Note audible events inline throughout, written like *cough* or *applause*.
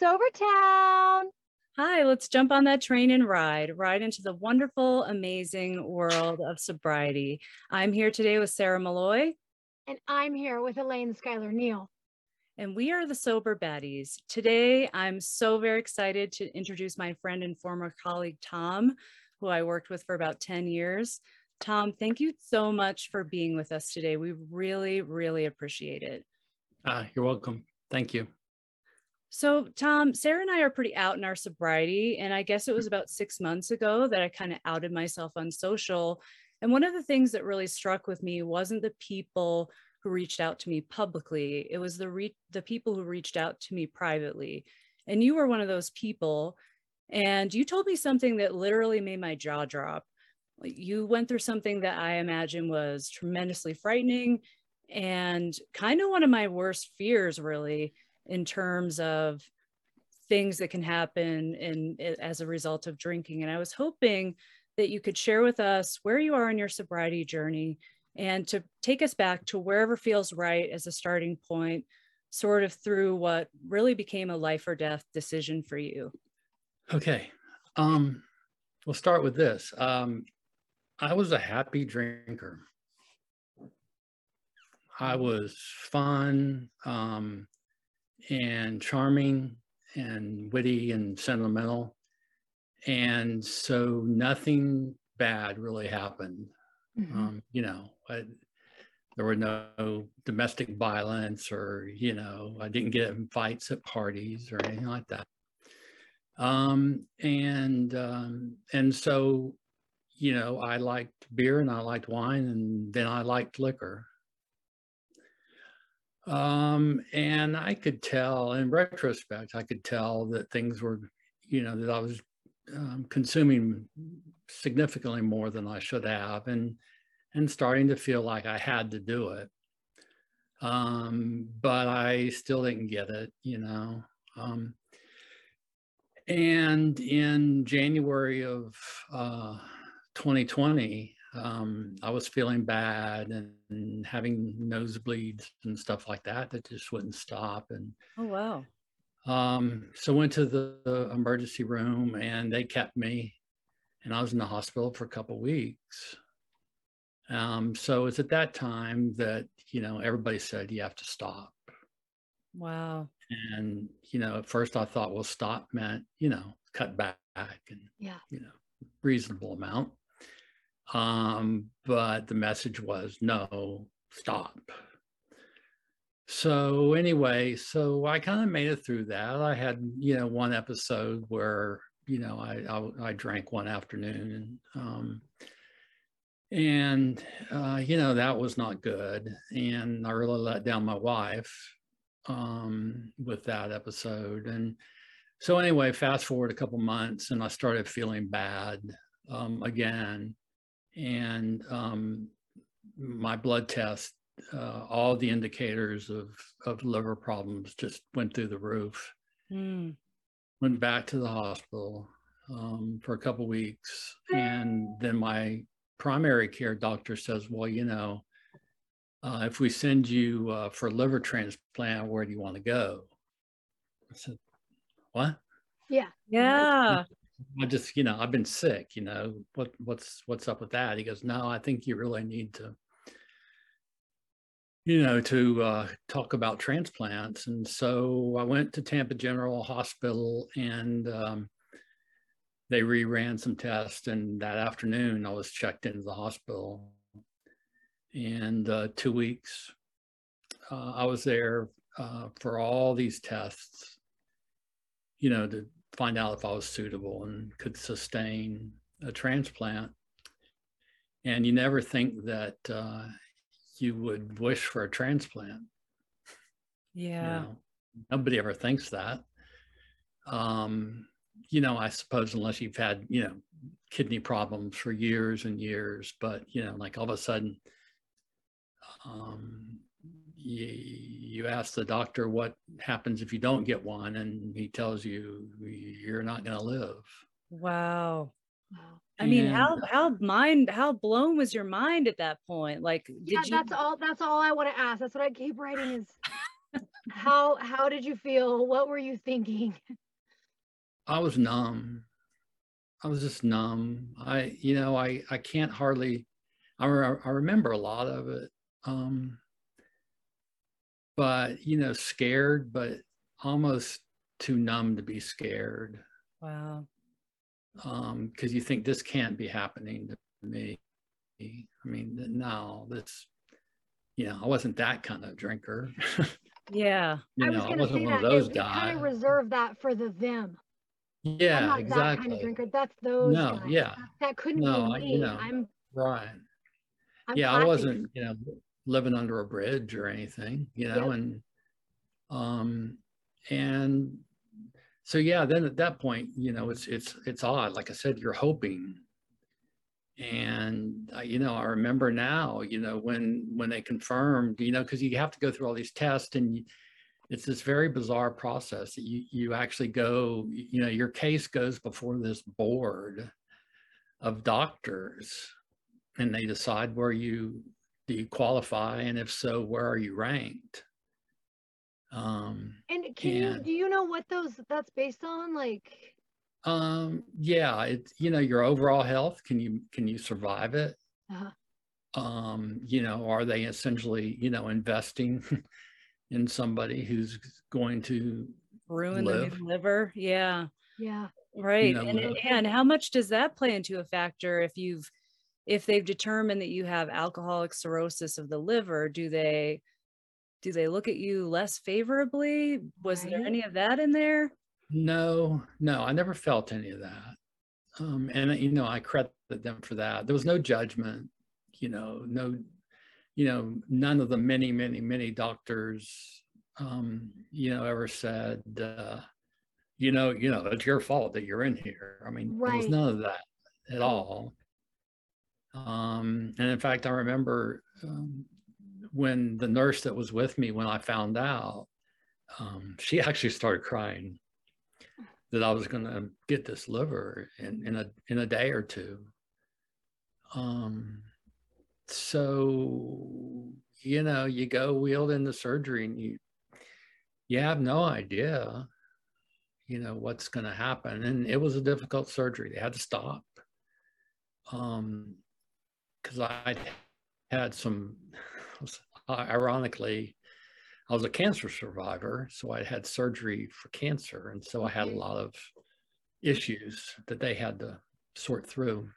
Hello, Sobertown. Hi, let's jump on that train and ride, ride into the wonderful, amazing world of sobriety. I'm here today with Sarah Malloy. And I'm here with Elaine Schuyler Neal. And we are the Sober Baddies. Today, I'm so very excited to introduce my friend and former colleague, Tom, who I worked with for about 10 years. Tom, thank you so much for being with us today. We really, really appreciate it. Uh, you're welcome. Thank you. So, Tom, Sarah and I are pretty out in our sobriety. And I guess it was about six months ago that I kind of outed myself on social. And one of the things that really struck with me wasn't the people who reached out to me publicly, it was the, re- the people who reached out to me privately. And you were one of those people. And you told me something that literally made my jaw drop. You went through something that I imagine was tremendously frightening and kind of one of my worst fears, really in terms of things that can happen in, as a result of drinking. And I was hoping that you could share with us where you are in your sobriety journey and to take us back to wherever feels right as a starting point, sort of through what really became a life or death decision for you. Okay. Um, we'll start with this. Um, I was a happy drinker. I was fun. Um, and charming and witty and sentimental. And so nothing bad really happened. Mm-hmm. Um, you know, I, there were no domestic violence or, you know, I didn't get in fights at parties or anything like that. Um, and, um, and so, you know, I liked beer and I liked wine and then I liked liquor. Um, and I could tell in retrospect, I could tell that things were, you know, that I was um, consuming significantly more than I should have and, and starting to feel like I had to do it. Um, but I still didn't get it, you know. Um, and in January of uh, 2020, um, I was feeling bad and, and, having nosebleeds and stuff like that that just wouldn't stop. And oh wow. Um, so went to the, the, emergency room and they kept me, and I was in the hospital for a couple weeks. Um, so it's at that time that you know everybody said you have to stop. Wow. And you know, at first I thought, well, stop meant you know cut back and yeah, you know, reasonable amount. Um, but the message was no, stop. So anyway, so I kind of made it through that. I had, you know, one episode where, you know, I I, I drank one afternoon and um, and uh, you know that was not good, and I really let down my wife um, with that episode. And so anyway, fast forward a couple months, and I started feeling bad um, again and um, my blood test, uh, all the indicators of, of liver problems just went through the roof. Mm. Went back to the hospital um, for a couple weeks. And then my primary care doctor says, well, you know, uh, if we send you uh, for liver transplant, where do you want to go? I said, what? Yeah. Yeah. I just, you know, I've been sick, you know, what, what's, what's up with that? He goes, no, I think you really need to, you know, to uh, talk about transplants. And so I went to Tampa General Hospital and um, they reran some tests. And that afternoon I was checked into the hospital and uh, two weeks uh, I was there uh, for all these tests, you know, to find out if I was suitable and could sustain a transplant. And you never think that uh, you would wish for a transplant. Yeah. You know, nobody ever thinks that. Um, you know, I suppose unless you've had, you know, kidney problems for years and years, but, you know, like all of a sudden, um, you, you ask the doctor what happens if you don't get one, and he tells you you're not going to live. Wow. I mean, how how mind how blown was your mind at that point? Like, did yeah, you... that's all. That's all I want to ask. That's what I keep writing is. how how did you feel? What were you thinking? I was numb. I was just numb. I, you know, I, I can't hardly, I, re- I remember a lot of it. Um, but, you know, scared, but almost too numb to be scared. Wow. Um, cause you think this can't be happening to me. I mean, no, this, you know, I wasn't that kind of drinker. *laughs* Yeah. you I know, was I gonna wasn't say one of that. those Kind of reserve that for the them. I'm Yeah, not that exactly. kind of drinker. That's those No, guys. yeah. That, that couldn't No, be I- me. you know, I'm, Right. I'm yeah, I wasn't, you know, living under a bridge or anything, you know, and um and so yeah, then at that point, you know, it's it's it's odd. Like I said, you're hoping. And uh, you know, I remember now, you know, when when they confirmed, you know, because you have to go through all these tests and you, it's this very bizarre process that you you actually go, you know, your case goes before this board of doctors and they decide where you do you qualify and if so where are you ranked um And can you do you know what those that's based on? Like, um yeah it's you know your overall health can you can you survive it uh, um you know are they essentially you know investing *laughs* in somebody who's going to Ruin the Live. new liver. Yeah. yeah, Right. know, and, live. and how much does that play into a factor if you've if they've determined that you have alcoholic cirrhosis of the liver, do they do they look at you less favorably? Was there any of that in there? no no i never felt any of that. Um and you know i credit them for that. There was no judgment you know no you know none of the many many many doctors um you know ever said uh you know you know it's your fault that you're in here. I mean there was none of that at all um and in fact i remember um, when the nurse that was with me when i found out um she *laughs* actually started crying that I was going to get this liver in, in a in a day or two. Um, so you know, you go wheeled into surgery, and you you have no idea, you know, what's going to happen. And it was a difficult surgery; they had to stop. Um, because I had some, ironically, I was a cancer survivor, so I had surgery for cancer, and so I had a lot of issues that they had to sort through.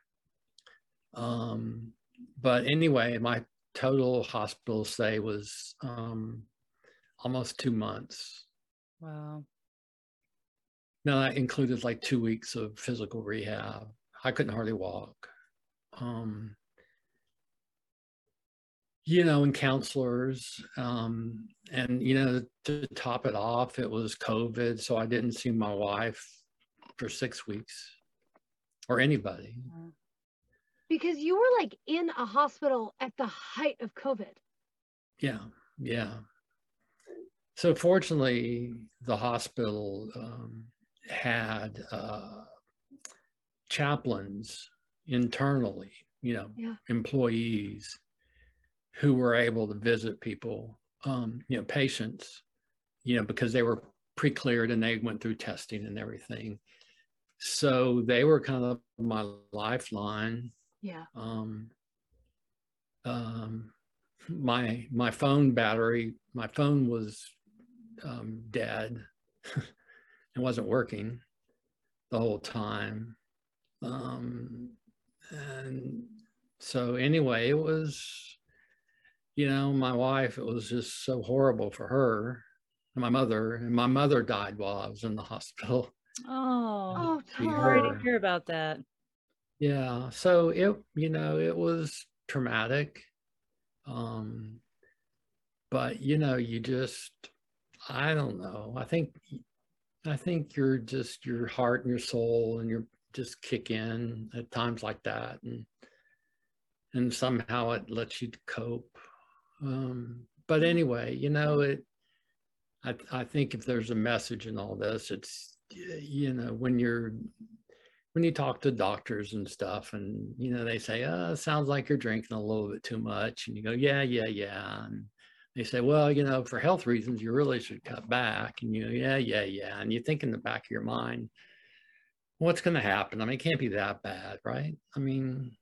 Um, but anyway, my total hospital stay was um, almost two months. Wow. Now that included like two weeks of physical rehab. I couldn't hardly walk. Um, you know, and counselors, um, and you know, to top it off, it was COVID, so I didn't see my wife for six weeks, or anybody. because you were like in a hospital at the height of COVID. Yeah, yeah. So fortunately, the hospital um, had uh, chaplains internally, you know, Yeah. employees who were able to visit people, um, you know, patients, you know, because they were pre-cleared and they went through testing and everything. So they were kind of my lifeline Yeah. um, um, my my phone battery, my phone was um, dead. *laughs* it wasn't working the whole time. Um, and so anyway, it was, you know, my wife, it was just so horrible for her and my mother. And my mother died while I was in the hospital. *laughs* Oh, Oh, sorry to hear about that. Yeah, so it, you know, it was traumatic. Um, but you know, you just, I don't know. I think, I think you're just your heart and your soul and you're just kick in at times like that, and and somehow it lets you cope. Um, but anyway, you know, it. I I think if there's a message in all this, it's you know when you're when you talk to doctors and stuff and you know they say oh sounds like you're drinking a little bit too much and you go yeah yeah yeah and they say, well, you know, for health reasons, you really should cut back. And you, yeah, yeah, yeah. And you think in the back of your mind, what's going to happen? I mean, it can't be that bad, right? I mean,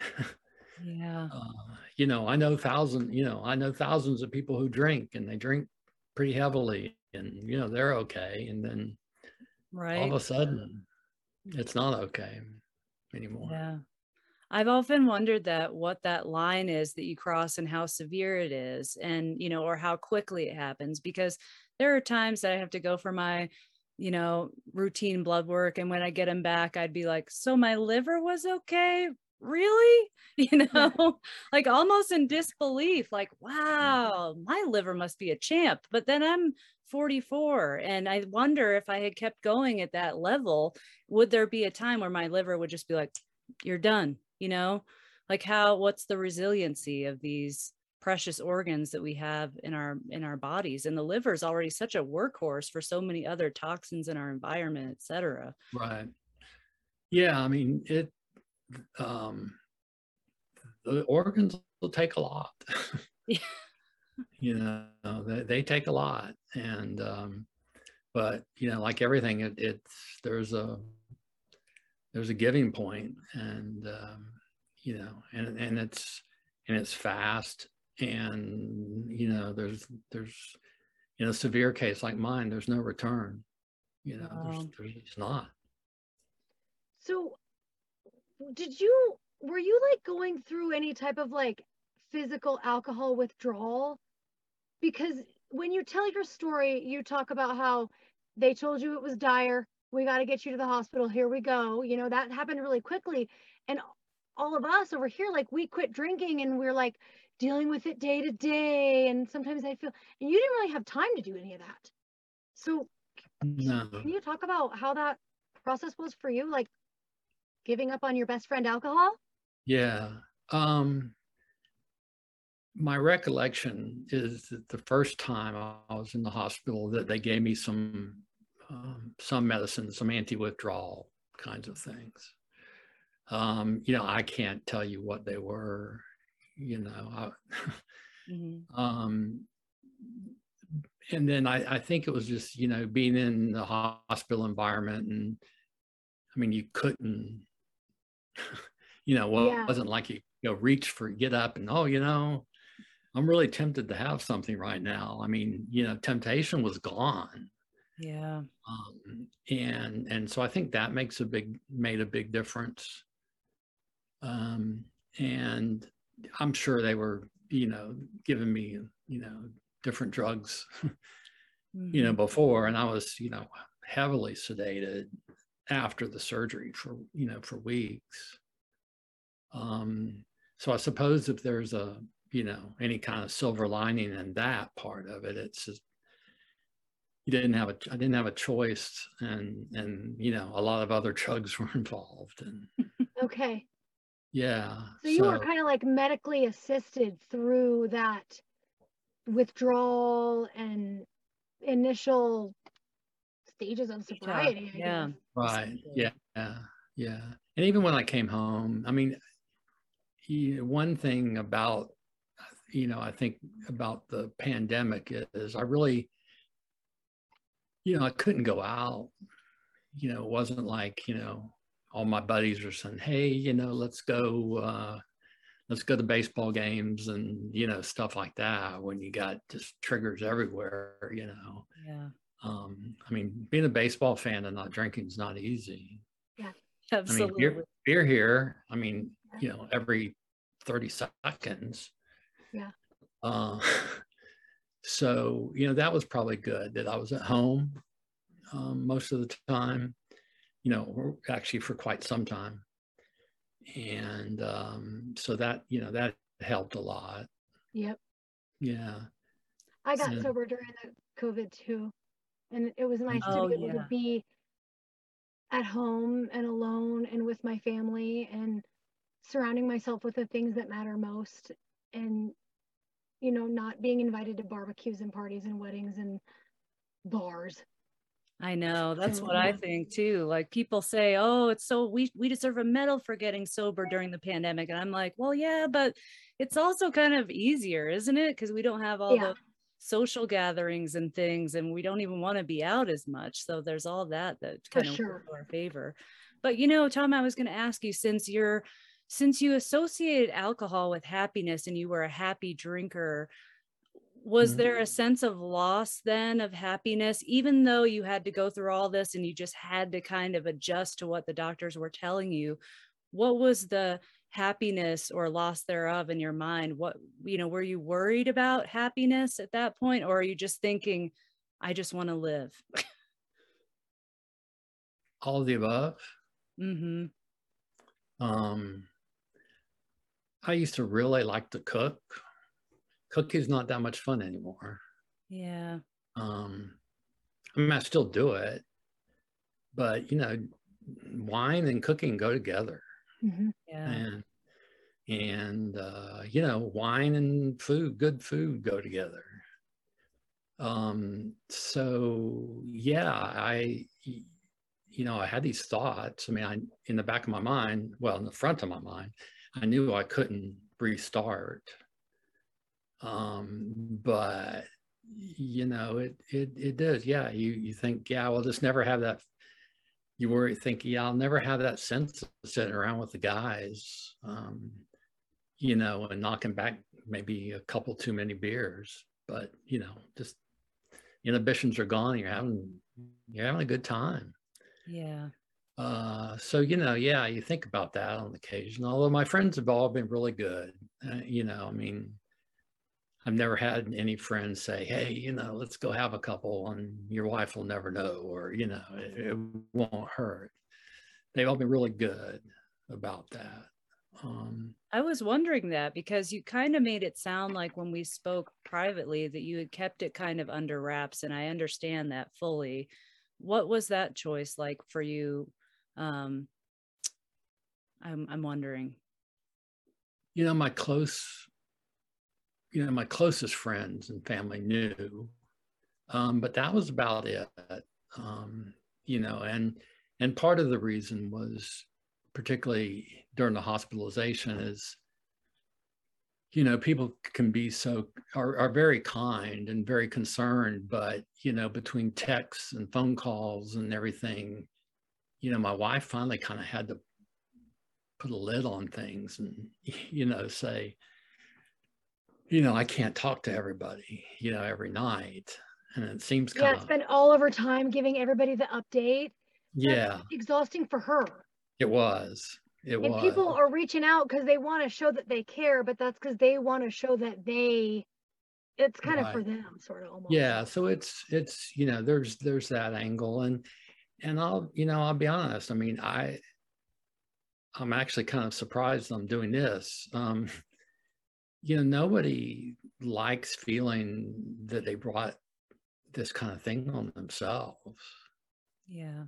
*laughs* yeah. Uh, you know, I know thousands, you know, I know thousands of people who drink and they drink pretty heavily and, you know, they're okay. And then right. all of a sudden it's not okay anymore. Yeah. I've often wondered that what that line is that you cross and how severe it is and you know or how quickly it happens because there are times that I have to go for my you know routine blood work and when I get them back I'd be like so my liver was okay really? *laughs* You know? *laughs* Like almost in disbelief like mm-hmm. wow my liver must be a champ. But then i'm 44 and i wonder if i had kept going at that level would there be a time where my liver would just be like you're done you know? Like how what's the resiliency of these precious organs that we have in our in our bodies? And the liver is already such a workhorse for so many other toxins in our environment et cetera. Right. Yeah i mean it um, the organs will take a lot. *laughs* yeah. You know, they, they take a lot. And, um, but, you know, like everything, it, it's, there's a, there's a giving point and, um, you know, and, and it's, and it's fast and, you know, there's, there's, in a severe case like mine, there's no return, you know, wow. there's, there's it's not. So did you were you like going through any type of like physical alcohol withdrawal? Because when you tell your story you talk about how they told you it was dire we got to get you to the hospital here we go you know that happened really quickly. And all of us over here like we quit drinking and we're like dealing with it day to day and sometimes i feel and you didn't really have time to do any of that. So no. can you talk about how that process was for you? Like giving up on your best friend alcohol? Yeah. Um, my recollection is that the first time I was in the hospital that they gave me some um, some medicine, some anti-withdrawal kinds of things. Um, you know, I can't tell you what they were. You know, I, *laughs* mm-hmm. um, and then I, I think it was just you know being in the hospital environment, and I mean you couldn't *laughs* you know, well, yeah. it wasn't like you, you know, reach for get up and, oh, you know, I'm really tempted to have something right now. I mean, you know, temptation was gone. Yeah. Um, and, and so I think that makes a big, made a big difference. Um, and I'm sure they were, you know, giving me, you know, different drugs, mm-hmm. *laughs* you know, mm-hmm. before, and I was, you know, heavily sedated after the surgery for you know for weeks um so i suppose if there's a you know any kind of silver lining in that part of it it's just you didn't have a i didn't have a choice and and you know a lot of other *laughs* drugs were involved and okay yeah so you so, were kind of like medically assisted through that withdrawal and initial stages of sobriety. Yeah. Right. Yeah. Yeah. And even when I came home, I mean, one thing about, you know, I think about the pandemic is I really, you know, I couldn't go out. You know, it wasn't like, you know, all my buddies were saying, hey, you know, let's go, uh, let's go to baseball games and, you know, stuff like that when you got just triggers everywhere, you know. Yeah. Um, I mean, being a baseball fan and not drinking is not easy. Yeah, absolutely. I mean, beer, beer here, I mean, yeah. you know, every 30 seconds. Yeah. Uh, *laughs* so, you know, that was probably good that I was at home um, most of the time, you know, actually for quite some time. And um, so that, you know, that helped a lot. Yep. Yeah. I got sober during the COVID too and it was nice oh, to be able yeah. to be at home and alone and with my family and surrounding myself with the things that matter most and you know not being invited to barbecues and parties and weddings and bars I know. *laughs* That's what I think too. Like people say, "Oh, it's so we we deserve a medal for getting sober during the pandemic." And I'm like, "Well, yeah, but it's also kind of easier, isn't it? Because we don't have all Yeah. the social gatherings and things and we don't even want to be out as much. So there's all that that For kind of sure. our favor. But you know, Tom, I was going to ask you since you're since you associated alcohol with happiness and you were a happy drinker, was Mhm. there a sense of loss then of happiness even though you had to go through all this and you just had to kind of adjust to what the doctors were telling you what was the happiness or loss thereof in your mind what you know were you worried about happiness at that point or are you just thinking i just want to live All of the above. mm-hmm Um, I used to really like to cook. Cooking's not that much fun anymore. yeah Um, I mean, I still do it, but you know, wine and cooking go together, Mhm. yeah and and uh, you know, wine and food, good food, go together. Um, so yeah, I, you know, I had these thoughts. I mean, I in the back of my mind, well, in the front of my mind, I knew I couldn't restart. Um, but you know, it it it does. Yeah, you you think, yeah, we'll just never have that. You worry, think, yeah, I'll never have that sense of sitting around with the guys, um, you know, and knocking back maybe a couple too many beers. But you know, just inhibitions are gone. You're having you're having a good time. yeah Uh, so you know, yeah, you think about that on occasion. Although my friends have all been really good. Uh, you know, I mean, I've never had any friends say, "Hey, you know, let's go have a couple, and your wife will never know," or you know, it, it won't hurt. They've all been really good about that. Um, I was wondering that because you kind of made it sound like when we spoke privately that you had kept it kind of under wraps, and I understand that fully. What was that choice like for you? Um, I'm I'm wondering. you know, my close, you know, my closest friends and family knew, um, but that was about it. Um, you know, and and part of the reason was particularly during the hospitalization is you know people can be so are, are very kind and very concerned but you know between texts and phone calls and everything you know my wife finally kind of had to put a lid on things and *laughs* you know say you know i can't talk to everybody you know every night and it seems Yeah, kind of spend all of her time giving everybody the update. That's yeah exhausting for her. it was it And was people are reaching out because they want to show that they care, but that's because they want to show that they, it's kind of for them, sort of almost. yeah so it's it's you know there's there's that angle and and i'll you know i'll be honest i mean i i'm actually kind of surprised i'm doing this um you know nobody likes feeling that they brought this kind of thing on themselves Yeah.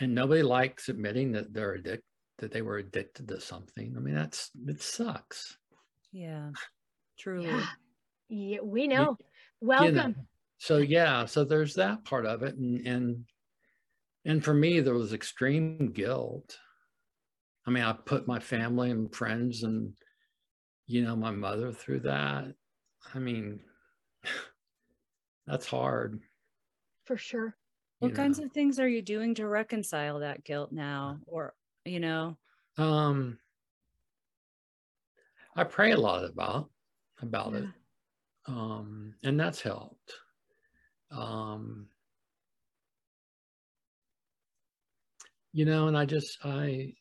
and nobody likes admitting that they're addicted that they were addicted to something i mean that's it sucks Yeah. *sighs* Truly. Yeah. *sighs* Yeah, we know. you Welcome. know, so yeah so there's that part of it and and and for me there was extreme guilt i mean i put my family and friends and you know my mother through that i mean that's hard For sure. What you kinds know. of things are you doing to reconcile that guilt now? Or, you know, um i pray a lot about about it um and that's helped um you know and i just i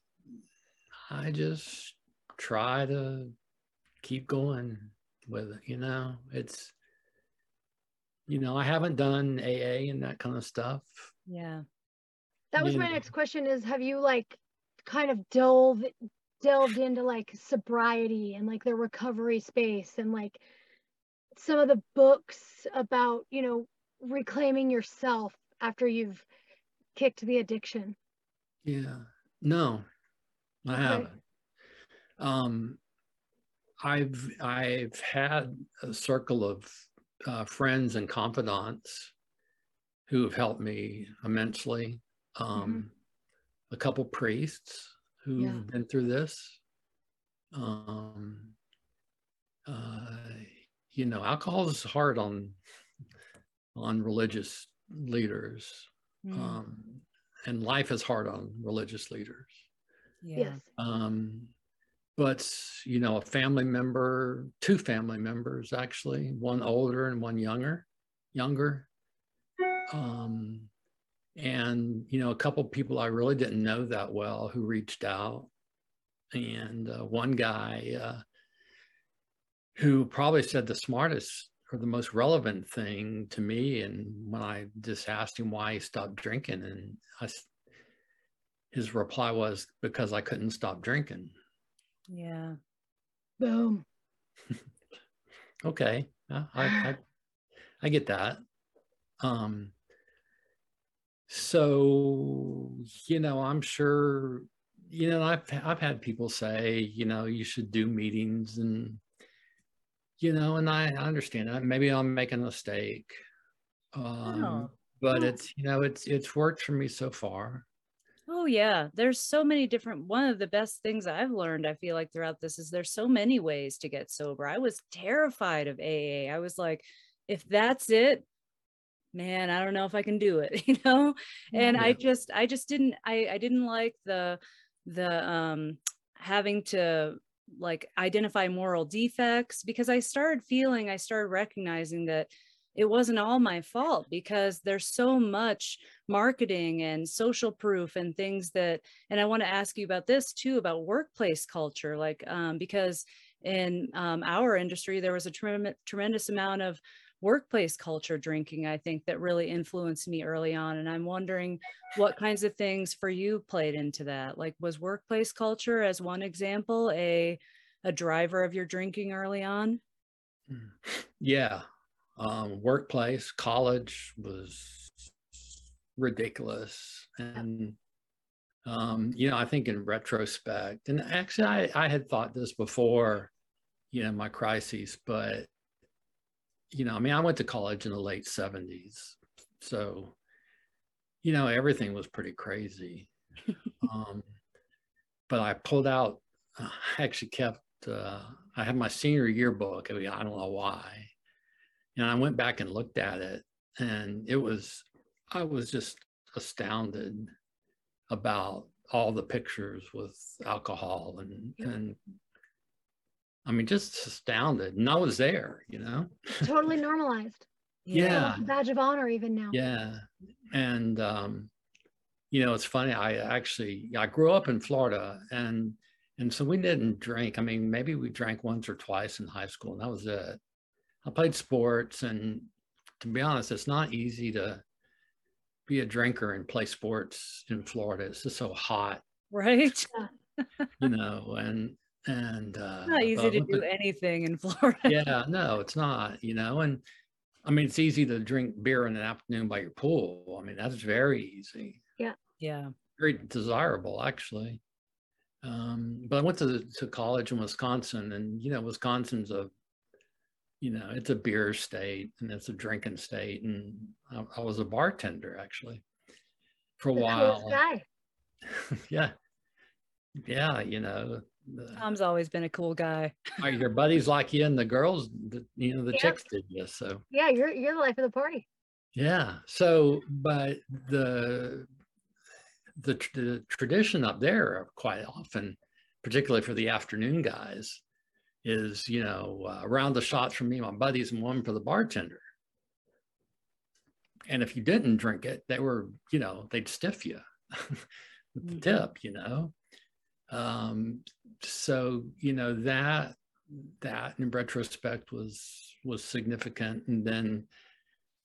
i just try to keep going with it you know it's you know i haven't done aa and that kind of stuff yeah. That was my Yeah. next question is have you like kind of delved delved into like sobriety and like the recovery space and like some of the books about, you know, reclaiming yourself after you've kicked the addiction? yeah no i Okay. haven't um i've i've had a circle of uh, friends and confidants who have helped me immensely. Um, A couple priests who've Yeah. been through this. Um, uh, you know, alcohol is hard on on religious leaders, Mm, um, and life is hard on religious leaders. Yes. Um, but you know, a family member, two family members actually, one older and one younger, younger. Um, and you know, a couple people I really didn't know that well who reached out, and uh, one guy uh, who probably said the smartest or the most relevant thing to me, and when I just asked him why he stopped drinking, and I his reply was because I couldn't stop drinking. Yeah. Boom. *laughs* Okay, I, I, I, I get that. Um, so you know, I'm sure you know I've I've had people say you know you should do meetings and you know, and I, I understand that maybe I'm making a mistake, um, No. but No. it's you know it's it's worked for me so far. Oh yeah, there's so many different one of the best things I've learned I feel like throughout this is there's so many ways to get sober. I was terrified of AA. I was like if that's it, man, I don't know if I can do it, *laughs* you know? And I just I just didn't I I didn't like the the um having to like identify moral defects because I started feeling I started recognizing that it wasn't all my fault because there's so much marketing and social proof and things that and i want to ask you about this too about workplace culture like um, because in um, our industry there was a trem- tremendous amount of workplace culture drinking i think that really influenced me early on and i'm wondering what kinds of things for you played into that like was workplace culture as one example a a driver of your drinking early on Mm. Yeah. Um, workplace, college was ridiculous. And, um, you know, I think in retrospect, and actually I, I had thought this before, you know, my crises, but, you know, I mean, I went to college in the late 70s. So, you know, everything was pretty crazy. *laughs* um, but I pulled out, I actually kept, uh, I had my senior yearbook. I, mean, I don't know why. And I went back and looked at it, and it was, I was just astounded about all the pictures with alcohol and, Yeah. and I mean, just astounded. And I was there, you know? Totally *laughs* normalized. Yeah. Almost badge of honor even now. Yeah. And, um, you know, it's funny. I actually, I grew up in Florida and, and so we didn't drink. I mean, maybe we drank once or twice in high school and that was it. I played sports and to be honest, it's not easy to be a drinker and play sports in Florida. It's just so hot, right? *laughs* You know, and, and, uh, not easy to do anything in *laughs* florida. Yeah, no, it's not, you know, and I mean, it's easy to drink beer in an afternoon by your pool. I mean, that's very easy, Yeah, yeah. Very desirable, actually. Um, but I went to, to college in Wisconsin, and you know, Wisconsin's a, you know, it's a beer state and it's a drinking state, and I, I was a bartender actually for a The while. coolest guy. *laughs* yeah, yeah, you know, the- tom's always been a cool guy are your buddies *laughs* like you and the girls, the, you know, the Yeah. chicks did you so. Yeah, you're you're the life of the party. Yeah. So, but the the, the tradition up there quite often, particularly for the afternoon guys, is you know uh, around the shots from me, my buddies, and one for the bartender. And if you didn't drink it, they were you know they'd stiff you *laughs* with the Mhm. tip, you know. Um, so you know that that in retrospect was was significant, and then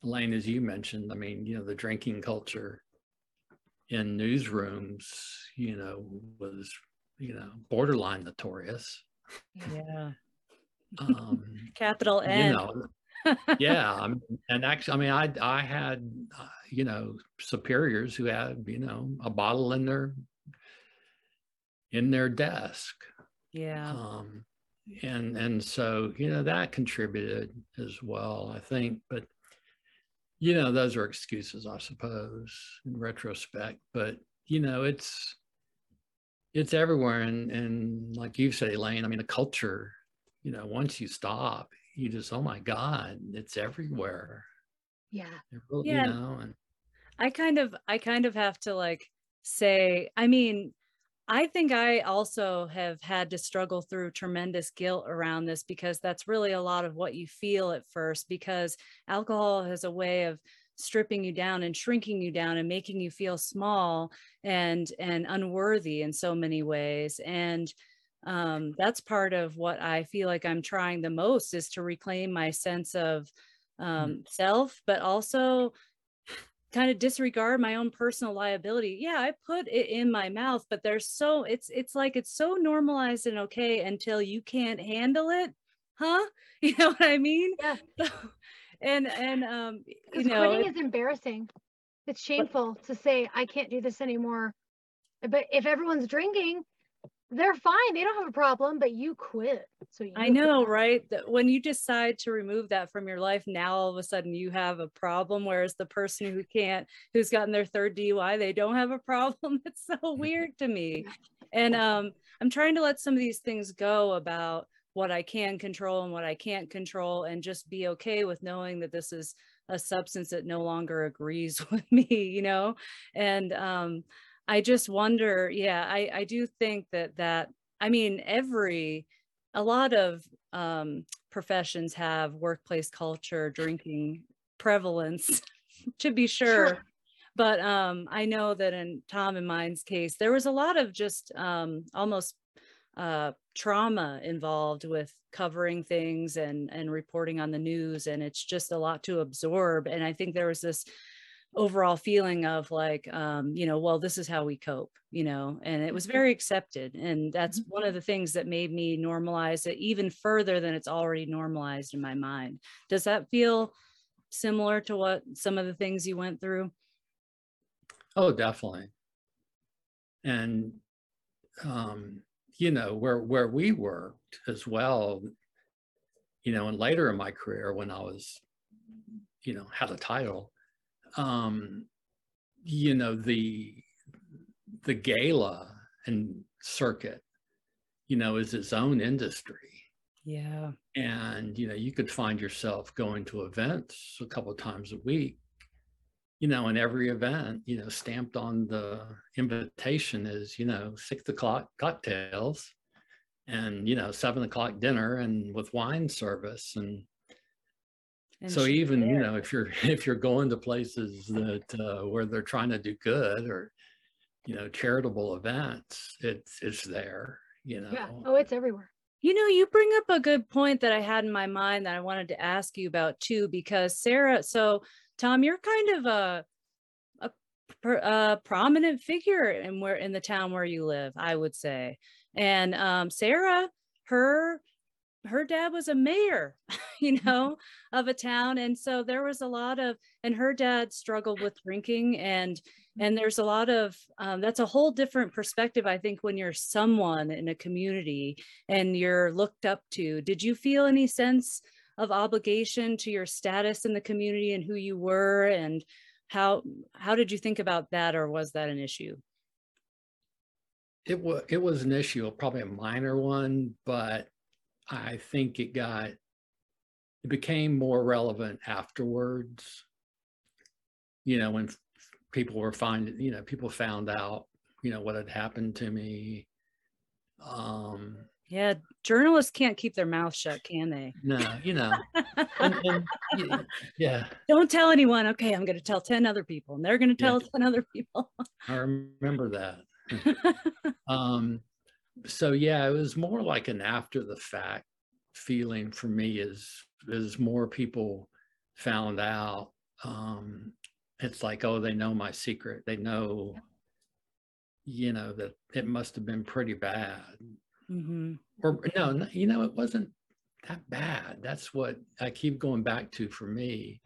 Elaine, as you mentioned, I mean, you know, the drinking culture in newsrooms, you know, was, you know, borderline notorious. Yeah Um, *laughs* capital you n know, *laughs* yeah. I mean, and actually, I mean, I, I had, uh, you know, superiors who had, you know, a bottle in their, in their desk. yeah Um, and and so you know that contributed as well, I think. But you know, those are excuses, I suppose, in retrospect. But you know, it's it's everywhere, and and like you say, Elaine, I mean, a culture. You know, once you stop, you just, oh my God, it's everywhere. Yeah. Really, Yeah. You know, and I kind of I kind of have to like say, I mean, I think I also have had to struggle through tremendous guilt around this because that's really a lot of what you feel at first because alcohol has a way of stripping you down and shrinking you down and making you feel small and and unworthy in so many ways and um, that's part of what I feel like I'm trying the most is to reclaim my sense of um, self, but also kind of disregard my own personal liability. Yeah, I put it in my mouth, but there's so it's it's like it's so normalized and okay until you can't handle it, huh? *laughs* You know what I mean? Yeah. So, and and um, you know, quitting it- is embarrassing. It's shameful to say I can't do this anymore. But if everyone's drinking, they're fine. They don't have a problem, but you quit. So you I know, problem. right? That when you decide to remove that from your life, now all of a sudden you have a problem. Whereas the person who can't, who's gotten their third DUI, they don't have a problem. *laughs* It's so *laughs* weird to me. And um, I'm trying to let some of these things go about what I can control and what I can't control, and just be okay with knowing that this is a substance that no longer agrees *laughs* with me, you know? And um, I just wonder, yeah, I, I do think that that, I mean, every, a lot of um, professions have workplace culture, drinking prevalence, *laughs* to be sure. Sure. But um, I know that in Tom and mine's case, there was a lot of just um, almost uh, trauma involved with covering things and and reporting on the news, and it's just a lot to absorb. And I think there was this overall feeling of like um you know well this is how we cope you know and it was Mhm. very accepted and that's one of the things that made me normalize it even further than it's already normalized in my mind does that feel similar to what some of the things you went through Oh, definitely. And um, you know, where where we worked as well, you know, and later in my career when I was, you know, had a title, um, you know, the the gala and circuit, you know, is its own industry. yeah and you know you could find yourself going to events a couple of times a week you know in every event you know stamped on the invitation is you know six o'clock cocktails and you know seven o'clock dinner and with wine service and, And so she- even you know if you're *laughs* if you're going to places that uh, where they're trying to do good or you know charitable events it's it's there you know Yeah. Oh, it's everywhere. You know, you bring up a good point that I had in my mind that I wanted to ask you about too, because Sarah, so Tom, you're kind of a a, a prominent figure in where in the town where you live, I would say. And um, Sarah, her her dad was a mayor, *laughs* you know, of a town, and so there was a lot of, and her dad struggled with drinking, and and there's a lot of um, that's a whole different perspective, I think, when you're someone in a community and you're looked up to. Did you feel any sense of obligation to your status in the community and who you were and how how did you think about that or was that an issue? It was it was an issue, probably a minor one, but I think it got it became more relevant afterwards. You know, when people were finding, you know, people found out, you know, what had happened to me. Um, Yeah, journalists can't keep their mouth shut, can they? no, you know, and, and *laughs* yeah, Don't tell anyone. Okay, I'm going to tell 10 other people and they're going to Yeah. tell 10 other people. I remember that. *laughs* um so yeah it was more like an after the fact feeling for me as as more people found out um it's like oh they know my secret they know you know that it must have been pretty bad hmm or no you know it wasn't that bad that's what i keep going back to for me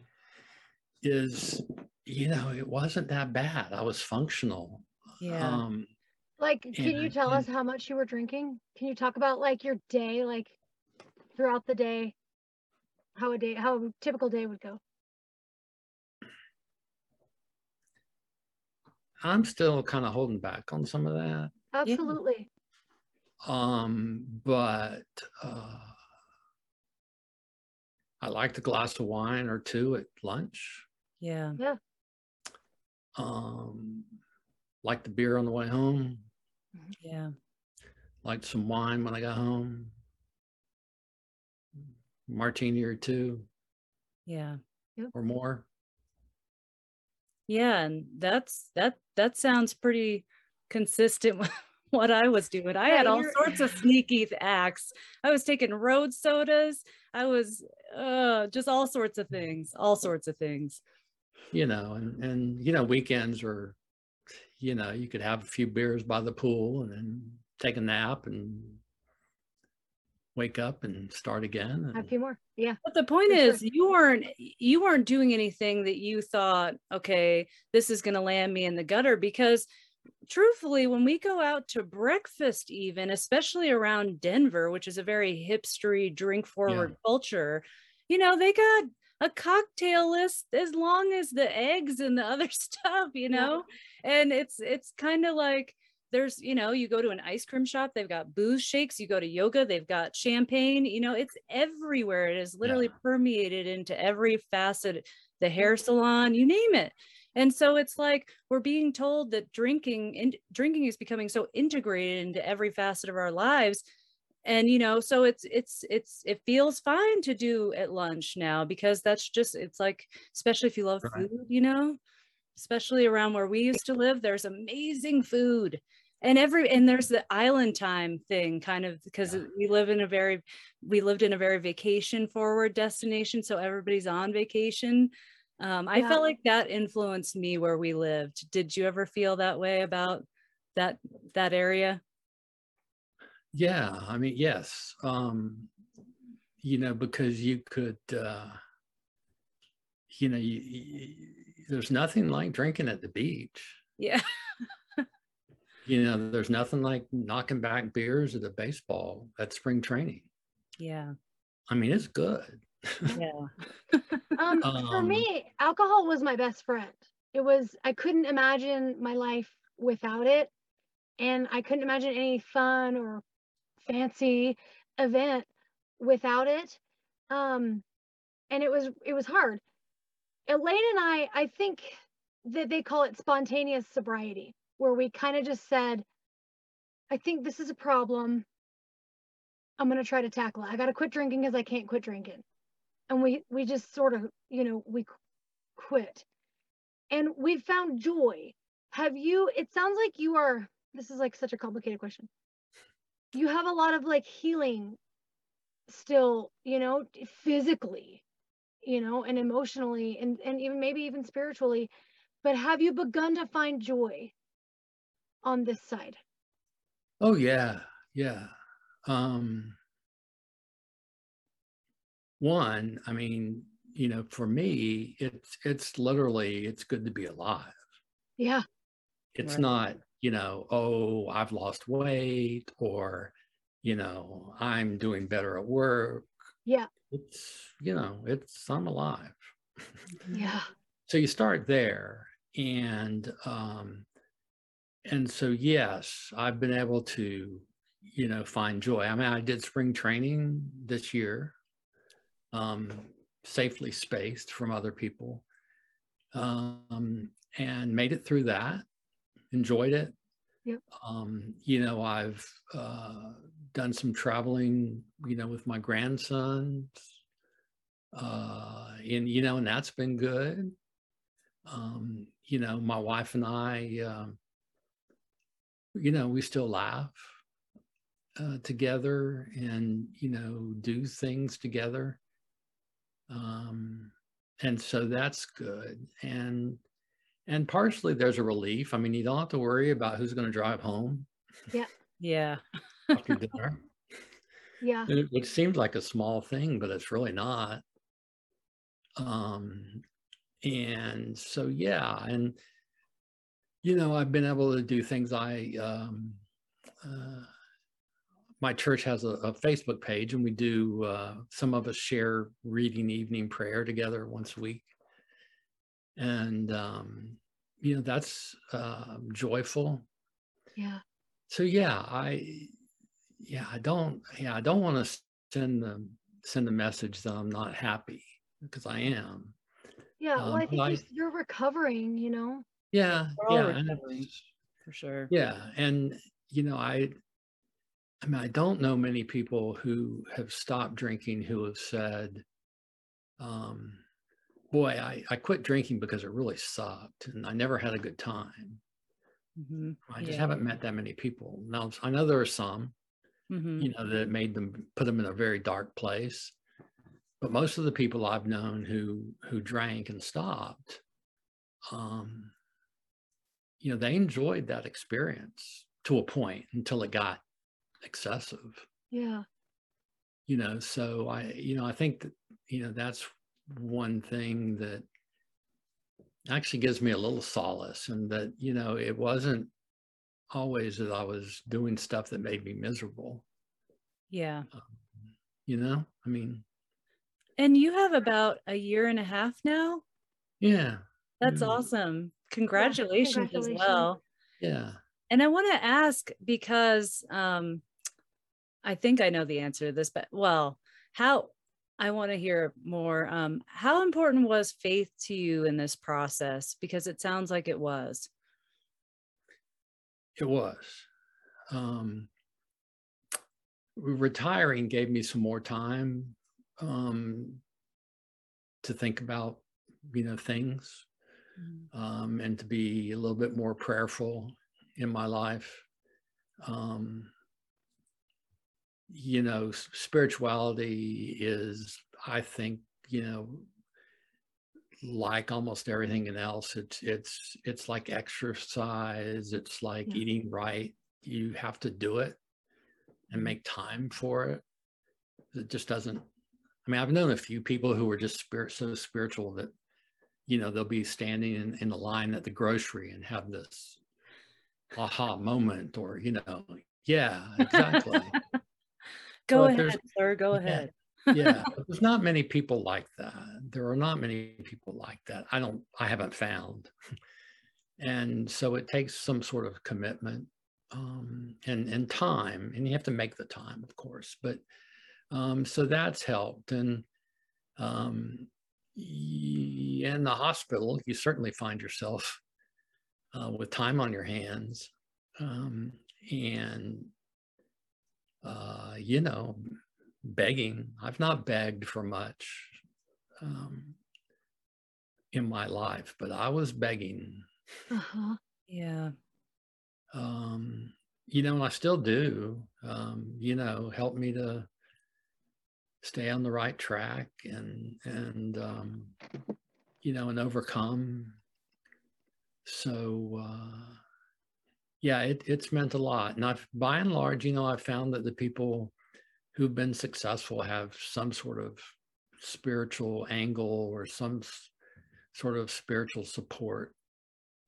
is you know it wasn't that bad i was functional Yeah. um Like, can you And- tell us how much you were drinking? Can you talk about like your day, like throughout the day, how a day, how a typical day would go? I'm still kind of holding back on some of that. Absolutely. Um, but uh, I liked a glass of wine or two at lunch. Yeah. Yeah. Um, liked the beer on the way home. Yeah. Liked some wine when I got home. Martini or two Yeah. or more. Yeah, and that's that that sounds pretty consistent *laughs* with *laughs* what I was doing. I Yeah, had all sorts of sneaky acts. I was taking road sodas. I was uh just all sorts of things, all sorts of things. you know, and and you know, weekends were, you know, you could have a few beers by the pool and then take a nap and wake up and start again. Have a few more. Yeah. But the point For sure. is you weren't you weren't doing anything that you thought, okay, this is going to land me in the gutter because truthfully when we go out to breakfast even especially around Denver, which is a very hipstery drink forward culture, you know, they got a cocktail list as long as the eggs and the other *laughs* stuff, you Yeah. know? And it's it's kind of like there's you know you go to an ice cream shop they've got booze shakes you go to yoga they've got champagne you know it's everywhere. It is literally permeated into every facet the hair mm-hmm. salon you name it and so it's like we're being told that drinking and drinking is becoming so integrated into every facet of our lives and you know so it's it's it's it feels fine to do at lunch now because that's just it's like especially if you love Right. food you know especially around where we used to live there's amazing food and every and there's the island time thing kind of because Yeah. we live in a very we lived in a very vacation forward destination so everybody's on vacation um, i Yeah. felt like that influenced me where we lived did you ever feel that way about that that area Yeah, I mean, yes. Um, you know, because you could, uh, you know, you, you, there's nothing like drinking at the beach. yeah You know, there's nothing like knocking back beers at a baseball at spring training. yeah I mean, it's good. Yeah *laughs* Um, for Um, me, alcohol was my best friend. It was, I couldn't imagine my life without it. And I couldn't imagine any fun or fancy event without it. Um, and it was, it was hard. Elaine and I, I think that they call it spontaneous sobriety, where we kind of just said, I think this is a problem. I'm going to try to tackle it. I got to quit drinking because I can't quit drinking and we we just sort of you know we qu- quit. And we found joy. Have you it sounds like you are this is like such a complicated question. You have a lot of like healing still you know physically you know and emotionally and and even maybe even spiritually but have you begun to find joy on this side? Oh yeah, yeah. Um one, I mean, you know, for me, it's it's literally it's good to be alive. yeah It's Right. not, you know, oh, I've lost weight or, you know, I'm doing better at work. Yeah. It's, you know, it's I'm alive. *laughs* yeah so you start there and um and so yes i've been able to you know find joy i mean i did spring training this year um safely spaced from other people. Um and made it through that enjoyed it. Yep. um you know i've uh done some traveling you know with my grandsons. Uh and you know and that's been good. Um you know my wife and i um you know we still laugh uh, together and you know do things together um and so that's good. And and partially there's a relief. I mean you don't have to worry about who's going to drive home. Yeah. After dinner. *laughs* Yeah. And it, which seems like a small thing, but it's really not. Um, and so yeah, and you know, I've been able to do things I um, uh, my church has a, a Facebook page, and we do uh, some of us share reading evening prayer together once a week, and um, you know, that's uh, joyful. Yeah. So yeah, I yeah, I don't yeah, I don't want to send the send the message that I'm not happy because I am. Yeah. Well, Um, I think I- you're, you're recovering, you know? Yeah, We're all yeah, and recovering. for sure. yeah, and you know, I I mean, I don't know many people who have stopped drinking who have said, um, boy, I, I quit drinking because it really sucked and I never had a good time. Mhm, I just Yeah. haven't met that many people. Now, I know there are some, mhm. you know, that made them put them in a very dark place. But most of the people I've known who who drank and stopped, um, you know, they enjoyed that experience to a point until it got excessive. Yeah. You know, so I, you know, I think that, you know, that's one thing that actually gives me a little solace and that, you know, it wasn't always that I was doing stuff that made me miserable. Yeah. You know, I mean, And you have about a year and a half now. yeah, That's Yeah. awesome. Congratulations, as congratulations. well. yeah. And I want to ask because um, I think I know the answer to this, but well, how I want to hear more. Um, how important was faith to you in this process? Because it sounds like it was. It was. Um, retiring gave me some more time um, to think about, you know, things um, and to be a little bit more prayerful in my life. Um, you know, spirituality is, I think, you know, like almost everything else, it's it's it's like exercise. It's like Yeah. eating right. You have to do it and mm-hmm. make time for it. It just doesn't. I mean, I've known a few people who were just spirit so spiritual that you know they'll be standing in, in the line at the grocery and have this aha moment or you know yeah *laughs* exactly Go there's- ahead, sir. Go yeah. ahead. yeah *laughs* there's not many people like that there are not many people like that i don't i haven't found and so it takes some sort of commitment um, and and time and you have to make the time of course but um, so that's helped and um, in the hospital you certainly find yourself uh, with time on your hands um, and uh, you know begging. I've not begged for much um, in my life, but I was begging. Uh-huh. Yeah. Um, you know, and I still do. Um, you know, help me to stay on the right track and and um, you know and overcome. So uh, yeah, it, it's meant a lot. And I've by and large, you know, I've found that the people who've been successful have some sort of spiritual angle or some s- sort of spiritual support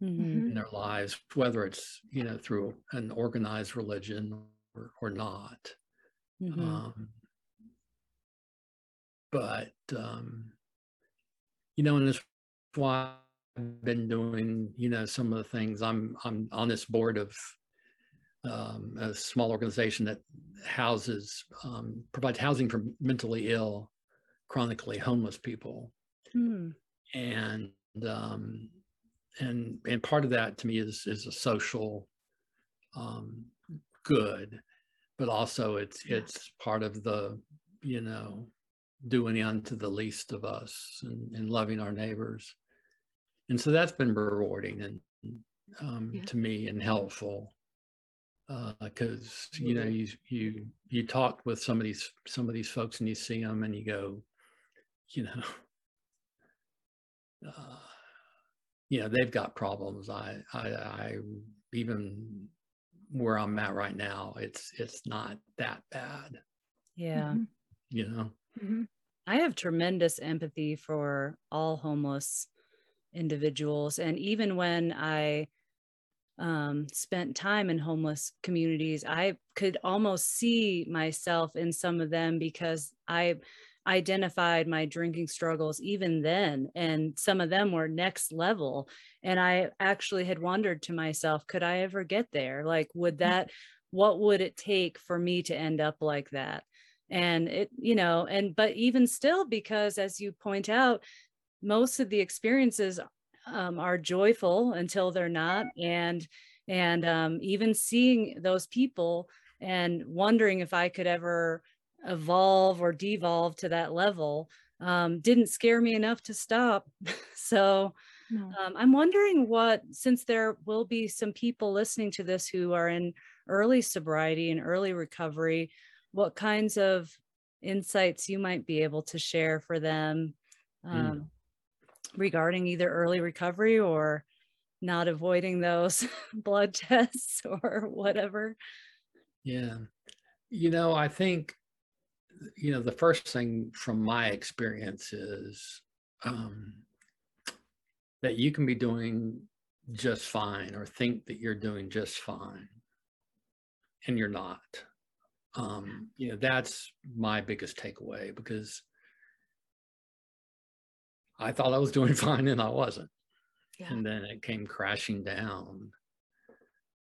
Mhm. in their lives, whether it's you know through an organized religion or, or not. Mhm. Um, but um, you know, and that's why been doing you know some of the things. I'm I'm on this board of um, a small organization that houses um, provides housing for mentally ill, chronically homeless people Hmm. and um, and and part of that to me is is a social um, good, but also it's it's part of the you know doing unto the least of us and, and loving our neighbors, and so that's been rewarding and um, Yeah. to me and helpful because you know you you you talk with some of these some of these folks and you see them and you go you know uh, you know they've got problems i i i even where i'm at right now it's it's not that bad Yeah. You know Mhm. I have tremendous empathy for all homeless individuals. And even when I um, spent time in homeless communities, I could almost see myself in some of them because I identified my drinking struggles even then and some of them were next level and i actually had wondered to myself could i ever get there like would Mm. that what would it take for me to end up like that and it you know and but even still because as you point out most of the experiences um, are joyful until they're not and and um, even seeing those people and wondering if i could ever evolve or devolve to that level um, didn't scare me enough to stop *laughs* so No. um, i'm wondering what since there will be some people listening to this who are in early sobriety and early recovery what kinds of insights you might be able to share for them um, Mm. Regarding either early recovery or not avoiding those *laughs* blood tests *laughs* or whatever. Yeah. You know, I think, you know, the first thing from my experience is um, that you can be doing just fine or think that you're doing just fine and you're not. Um, you know, that's my biggest takeaway because I thought I was doing *laughs* fine and I wasn't. Yeah. And then it came crashing down.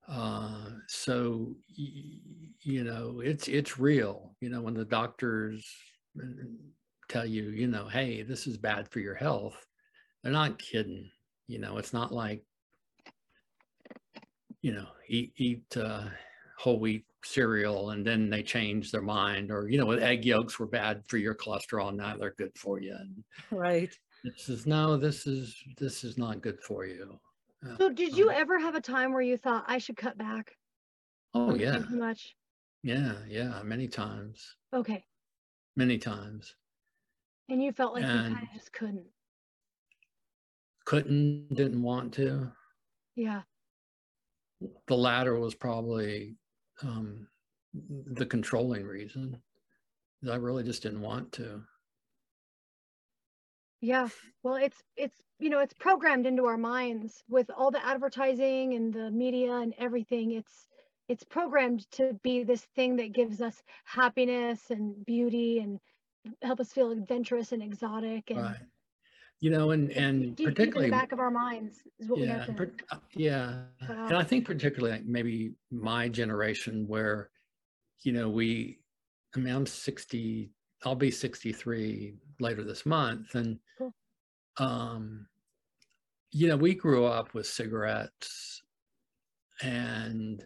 Uh, so you know, it's it's real. You know, when the doctors uh, tell you, you know, hey, this is bad for your health, they're not kidding. You know, it's not like, you know, eat eat uh, whole wheat cereal and then they change their mind, or you know, egg yolks were bad for your cholesterol, now they're good for you. And Right. It says, no, this is this is not good for you. Uh, So did you um, ever have a time where you thought I should cut back? Oh yeah, Too much. yeah, yeah. Many times, Okay. many times. And you felt like you kind of just couldn't. Couldn't, didn't want to. Yeah. The latter was probably um, the controlling reason. I really just didn't want to. Yeah. Well, it's it's you know, it's programmed into our minds with all the advertising and the media and everything. It's it's programmed to be this thing that gives us happiness and beauty and help us feel adventurous and exotic and Right. You know, and and deep, deep in particularly the back of our minds is what we yeah, have to and uh, yeah, cut and. I think particularly like maybe my generation where, you know, we, I mean, I'm 60, I'll be 63 later this month, and. Um, you know, we grew up with cigarettes, and,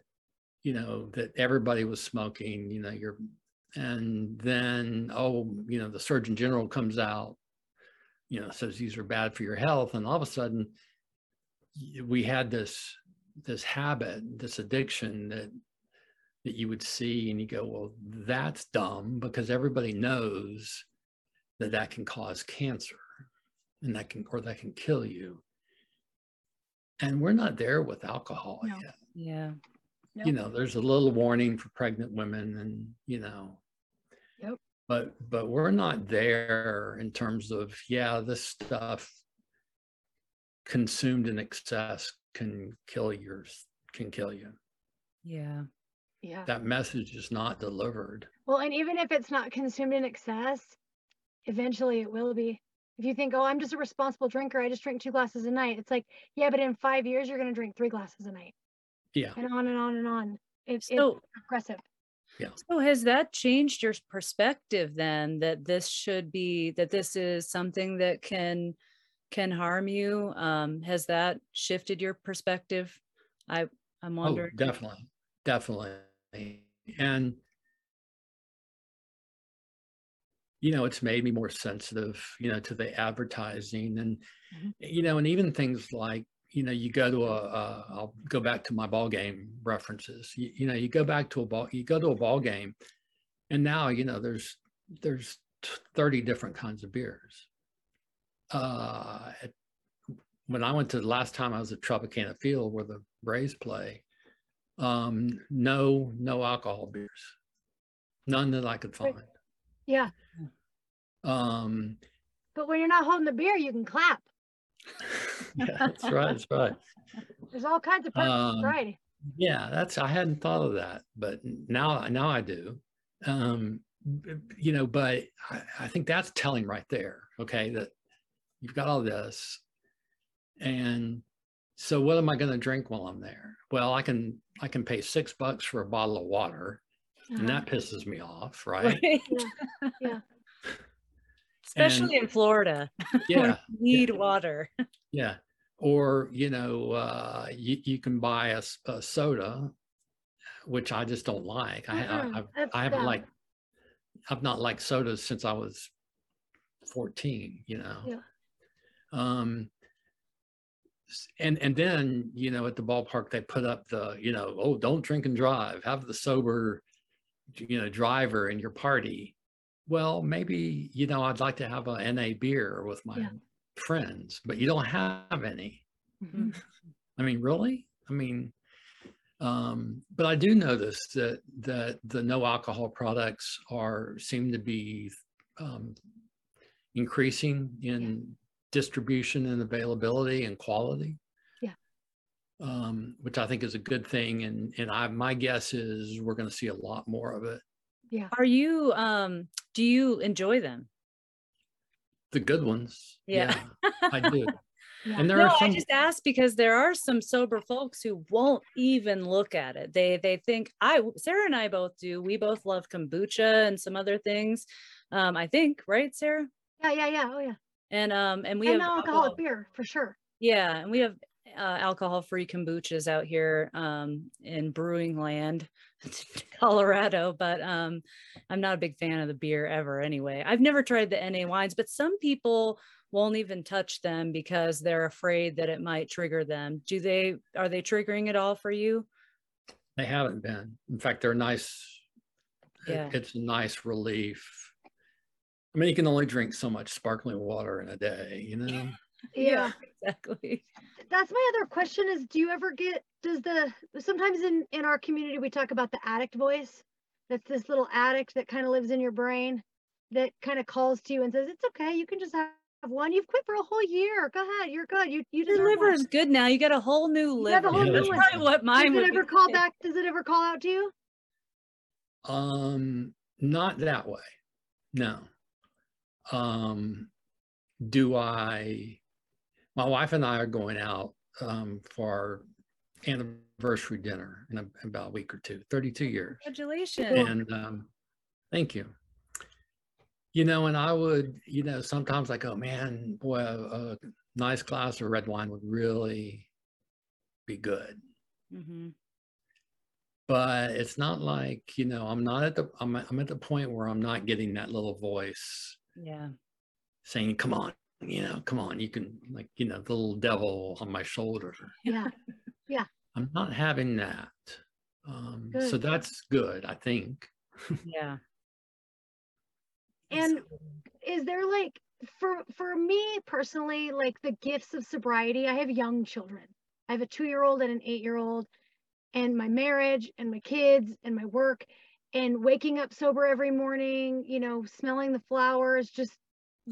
you know, that everybody was smoking. You know, you're, and then oh, you know, the Surgeon General comes out, you know, says these are bad for your health, and all of a sudden we had this this habit this addiction that that you would see and you go well that's dumb because everybody knows that that can cause cancer and that can or that can kill you and we're not there with alcohol No. yet Yeah. you know there's a little warning for pregnant women and you know Yep. but but we're not there in terms of yeah this stuff consumed in excess can kill yours can kill you Yeah. Yeah. that message is not delivered Well, and even if it's not consumed in excess, eventually it will be. If you think, oh, I'm just a responsible drinker, I just drink two glasses a night. It's like, yeah, but in five years, you're going to drink three glasses a night yeah and on and on and on. It, So it's progressive. So has that changed your perspective then that this should be that this is something that can can harm you? Um, has that shifted your perspective? I I'm wondering. oh wondering. definitely definitely and you know it's made me more sensitive you know to the advertising and Mhm. you know and even things like you know you go to a, a i'll go back to my ball game references. You, you know you go back to a ball you go to a ball game and now you know there's there's 30 different kinds of beers. Uh when i went to the last time i was at tropicana field where the braves play um no no alcohol beers. None that i could find Yeah. um But when you're not holding the beer, you can clap. *laughs* yeah that's right that's right There's all kinds of Um, variety. Yeah, that's I hadn't thought of that, but now now I do. Um, you know, but I, I think that's telling right there. Okay, that you've got all this, and so what am I going to drink while I'm there? Well, I can I can pay six bucks for a bottle of water, Uh-huh. and that pisses me off, *laughs* right? Right? yeah. Especially in Florida. *laughs* Yeah, you need water. yeah. Or you know, uh, you you can buy a soda, which I just don't like. I I, I've, that's I haven't bad. liked I've not liked sodas since I was 14, you know. Yeah. Um and and then, you know, at the ballpark they put up the, you know, oh, don't drink and drive, have the sober, you know, driver in your party. Well, maybe, you know, I'd like to have a NA beer with my Yeah. friends, but you don't have any. Mhm. I mean, really? I mean, um, but I do notice that that the no alcohol products are seem to be um, increasing in distribution and availability and quality. Yeah. Um, which I think is a good thing, and and I my guess is we're going to see a lot more of it. Yeah. Are you um do you enjoy them? The good ones, Yeah. I do. *laughs* Yeah. And there no, are some. I just asked because there are some sober folks who won't even look at it. They they think I Sarah and I both do. We both love kombucha and some other things. Um, I think, right, Sarah? yeah, yeah, yeah. Oh yeah. And um and we and have non-alcoholic alcohol- beer for sure. Yeah, and we have uh, alcohol-free kombuchas out here um, in brewing land, *laughs* Colorado. But um, I'm not a big fan of the beer ever. Anyway, I've never tried the NA wines, but some people won't even touch them because they're afraid that it might trigger them. Do they? Are they triggering at all for you? They haven't been. In fact, they're nice. Yeah. It's a nice relief. I mean, you can only drink so much sparkling water in a day, you know? *laughs* Yeah. exactly. That's my other question is do you ever get does the sometimes in in our community we talk about the addict voice. That's this little addict that kind of lives in your brain that kind of calls to you and says, It's okay, you can just have one. You've quit for a whole year. Go ahead, you're good. You you Your deserve liver is good now. You got a whole new You liver. have a whole new That's one. probably what mine Does it ever call back? Does it ever call out to you? Um, not that way. No. Um, do I, my wife and I are going out um, for our anniversary dinner in, a, in about a week or two, 32 years. Congratulations. And um, thank you. You know, and I would, you know, sometimes I go, man, boy, a, a nice glass of red wine would really be good. Mm-hmm. But it's not like, you know, I'm not at the, I'm, I'm at the point where I'm not getting that little voice Yeah. saying, come on, you know, come on, you can, like, you know, the little devil on my shoulder. Yeah. Yeah. I'm not having that. Um, so that's good, I think. *laughs* Yeah. And is there like for for me personally like the gifts of sobriety i have young children i have a two year old and an eight year old and my marriage and my kids and my work and waking up sober every morning you know smelling the flowers just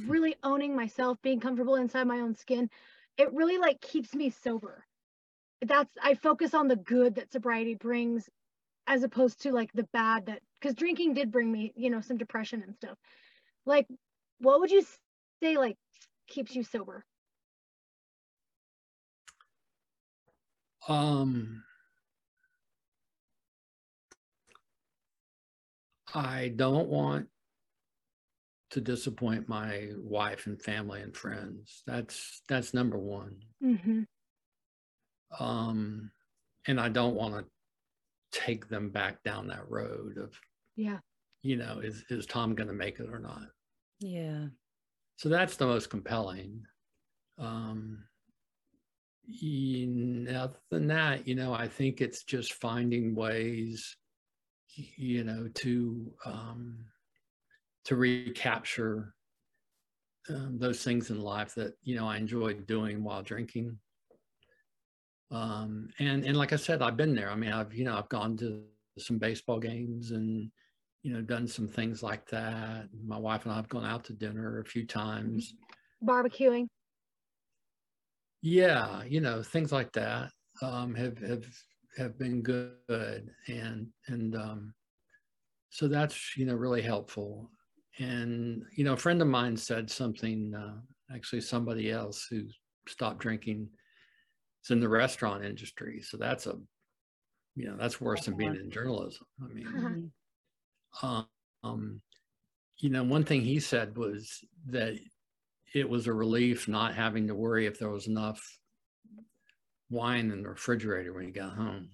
really owning myself being comfortable inside my own skin it really like keeps me sober. That's i focus on the good that sobriety brings as opposed to like the bad that because drinking did bring me you know some depression and stuff. Like what would you say like keeps you sober? Um, I don't want to disappoint my wife and family and friends. That's that's number one. mm-hmm. Um, and I don't want to take them back down that road of, yeah you know, is is Tom going to make it or not? Yeah. So that's the most compelling. Um, you, other than that, you know, I think it's just finding ways, you know, to um, to recapture um, those things in life that you know I enjoyed doing while drinking. Um, and and like I said, I've been there. I mean, I've you know I've gone to some baseball games and you know done some things like that. My wife and I have gone out to dinner a few times. barbecuing Yeah, you know things like that um, have have have been good and and um, so that's you know really helpful. And you know, a friend of mine said something. Uh, actually, somebody else who stopped drinking is in the restaurant industry. So that's a you know that's worse than being in journalism. I mean, um, um, you know, one thing he said was that it was a relief not having to worry if there was enough wine in the refrigerator when you got home.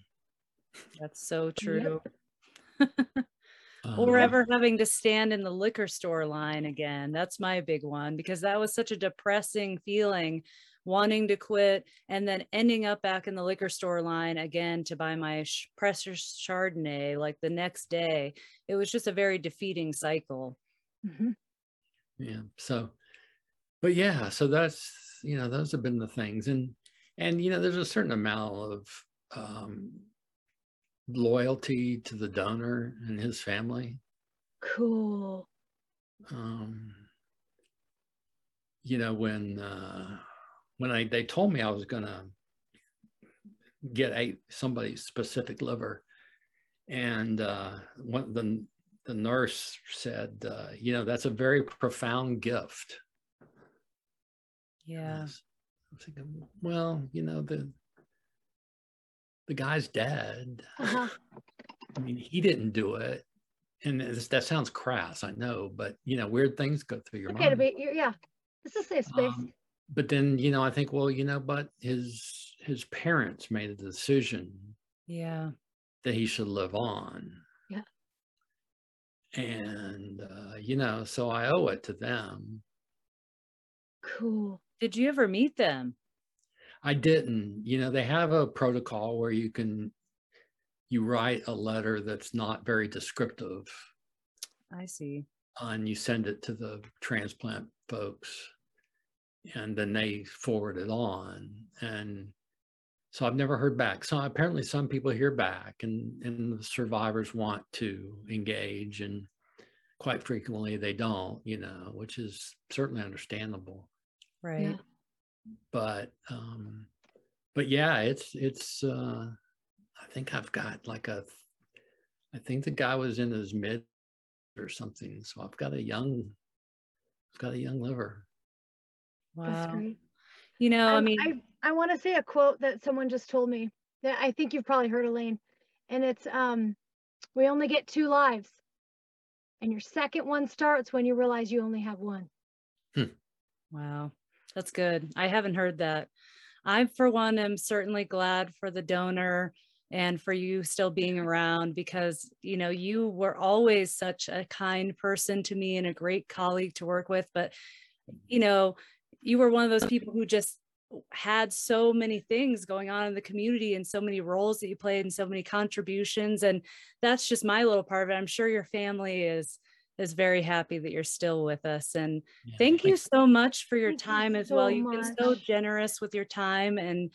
That's so true. Yep. *laughs* or um, ever having to stand in the liquor store line again. That's my big one because that was such a depressing feeling wanting to quit and then ending up back in the liquor store line again to buy my precious Chardonnay like the next day. It was just a very defeating cycle. Mm-hmm. Yeah. So, but yeah, so that's, you know, those have been the things. And, and, you know, there's a certain amount of um, loyalty to the donor and his family. Cool. Um, you know, when, uh, when I, they told me I was going to get a somebody's specific liver and uh, one, the the nurse said, uh, you know, that's a very profound gift. Yeah. I was, thinking, well, you know, the the guy's dead. Uh-huh. I mean, he didn't do it. And that sounds crass, I know, but you know, weird things go through your okay, mind. Okay, yeah, this is safe space. Um, but then, you know, I think, well, you know, but his his parents made a decision. Yeah. That he should live on Yeah. and uh, you know so i owe it to them cool did you ever meet them i didn't you know they have a protocol where you can you write a letter that's not very descriptive i see and you send it to the transplant folks and then they forward it on and so I've never heard back. So apparently some people hear back and, and the survivors want to engage and quite frequently they don't, you know, which is certainly understandable. Right. Yeah. But um but yeah, it's it's uh I think I've got like a I think the guy was in his mid or something. So I've got a young I've got a young liver. Wow. You know, I, I mean I I want to say a quote that someone just told me that I think you've probably heard Elaine. And it's um we only get two lives. And your second one starts when you realize you only have one. Hmm. Wow. That's good. I haven't heard that. I, for one, am certainly glad for the donor and for you still being around because, you know, you were always such a kind person to me and a great colleague to work with. But, you know, you were one of those people who just had so many things going on in the community and so many roles that you played and so many contributions and that's just my little part of it i'm sure your family is is very happy that you're still with us and yeah, thank you so much for your time you as so well you've much. been so generous with your time and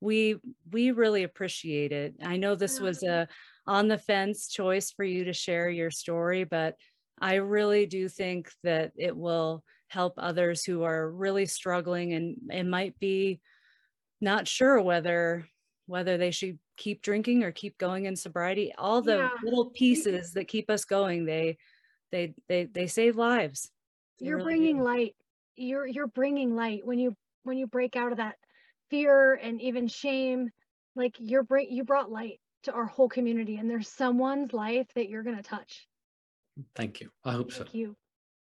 we we really appreciate it i know this was a on the fence choice for you to share your story but i really do think that it will help others who are really struggling and it might be not sure whether whether they should keep drinking or keep going in sobriety all the yeah. little pieces that keep us going they they they they save lives. They you're really bringing do. light. You're you're bringing light. When you when you break out of that fear and even shame like you're bring you brought light to our whole community and there's someone's life that you're going to touch. Thank you. I hope so. thank so you